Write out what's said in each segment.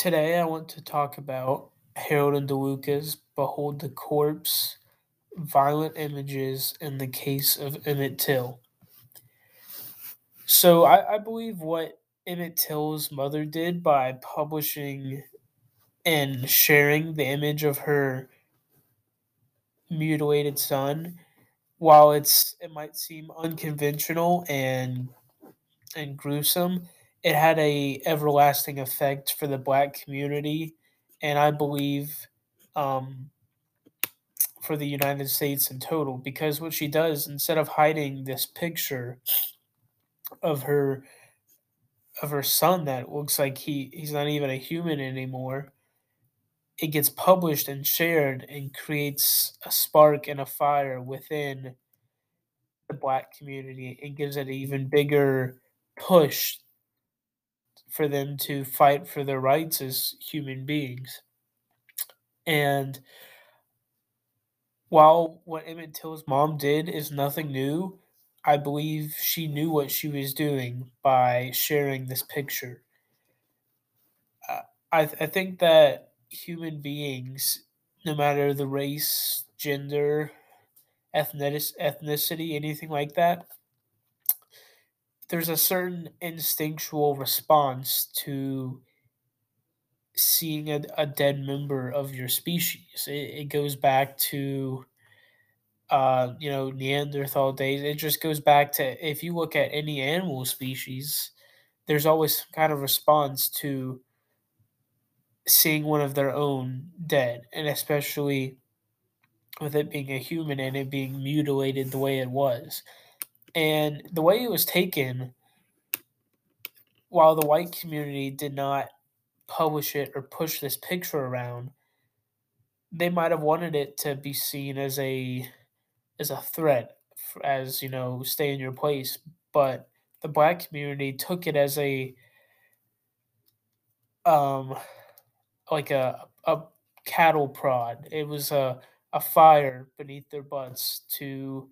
Today, I want to talk about Harold and DeLuca's Behold the Corpse Violent Images in the Case of Emmett Till. So, I, I believe what Emmett Till's mother did by publishing and sharing the image of her mutilated son, while it's it might seem unconventional and and gruesome, it had a everlasting effect for the black community, and I believe um, for the United States in total. Because what she does, instead of hiding this picture of her of her son that looks like he he's not even a human anymore, it gets published and shared and creates a spark and a fire within the black community and gives it an even bigger push for them to fight for their rights as human beings. And while what Emmett Till's mom did is nothing new, I believe she knew what she was doing by sharing this picture. Uh, I, th- I think that human beings, no matter the race, gender, ethnic- ethnicity, anything like that, there's a certain instinctual response to seeing a, a dead member of your species. It, it goes back to, uh, you know, Neanderthal days. It just goes back to if you look at any animal species, there's always some kind of response to seeing one of their own dead, and especially with it being a human and it being mutilated the way it was. And the way it was taken, while the white community did not publish it or push this picture around, they might have wanted it to be seen as a as a threat, as you know, stay in your place. But the black community took it as a um like a a cattle prod. It was a a fire beneath their butts to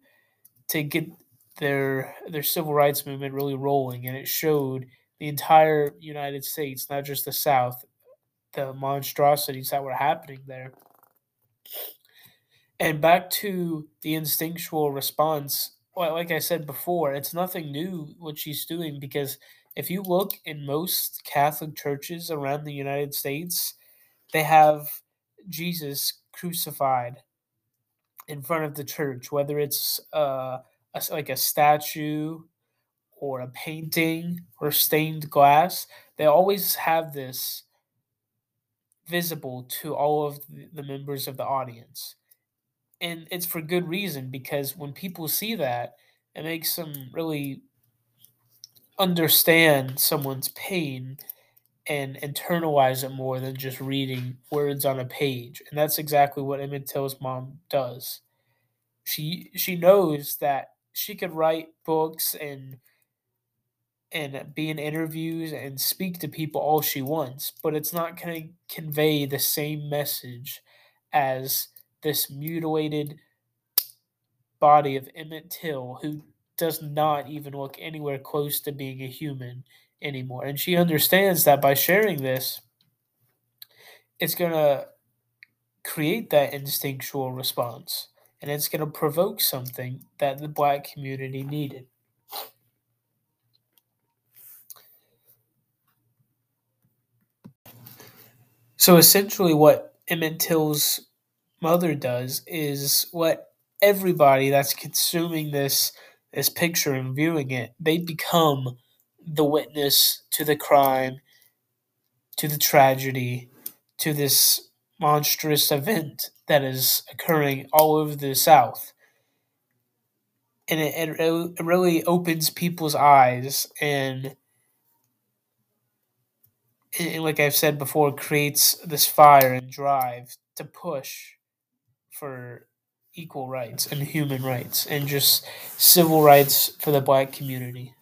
to get their their civil rights movement really rolling, and it showed the entire United States, not just the South, the monstrosities that were happening there. And back to the instinctual response, like I said before, it's nothing new what she's doing because if you look in most Catholic churches around the United States, they have Jesus crucified in front of the church, whether it's uh, a, like a statue or a painting or stained glass, they always have this visible to all of the members of the audience. And it's for good reason because when people see that, it makes them really understand someone's pain and internalize it more than just reading words on a page. And that's exactly what Emmett Till's mom does. She she knows that she could write books and and be in interviews and speak to people all she wants, but it's not going to convey the same message as this mutilated body of Emmett Till, who does not even look anywhere close to being a human anymore. And she understands that by sharing this, it's going to create that instinctual response and it's going to provoke something that the black community needed. So essentially, what Emmett Till's mother does is what everybody that's consuming this this picture and viewing it, they become the witness to the crime, to the tragedy, to this monstrous event that is occurring all over the South. And it, it, it really opens people's eyes and and like I've said before, creates this fire and drive to push for equal rights and human rights and just civil rights for the black community.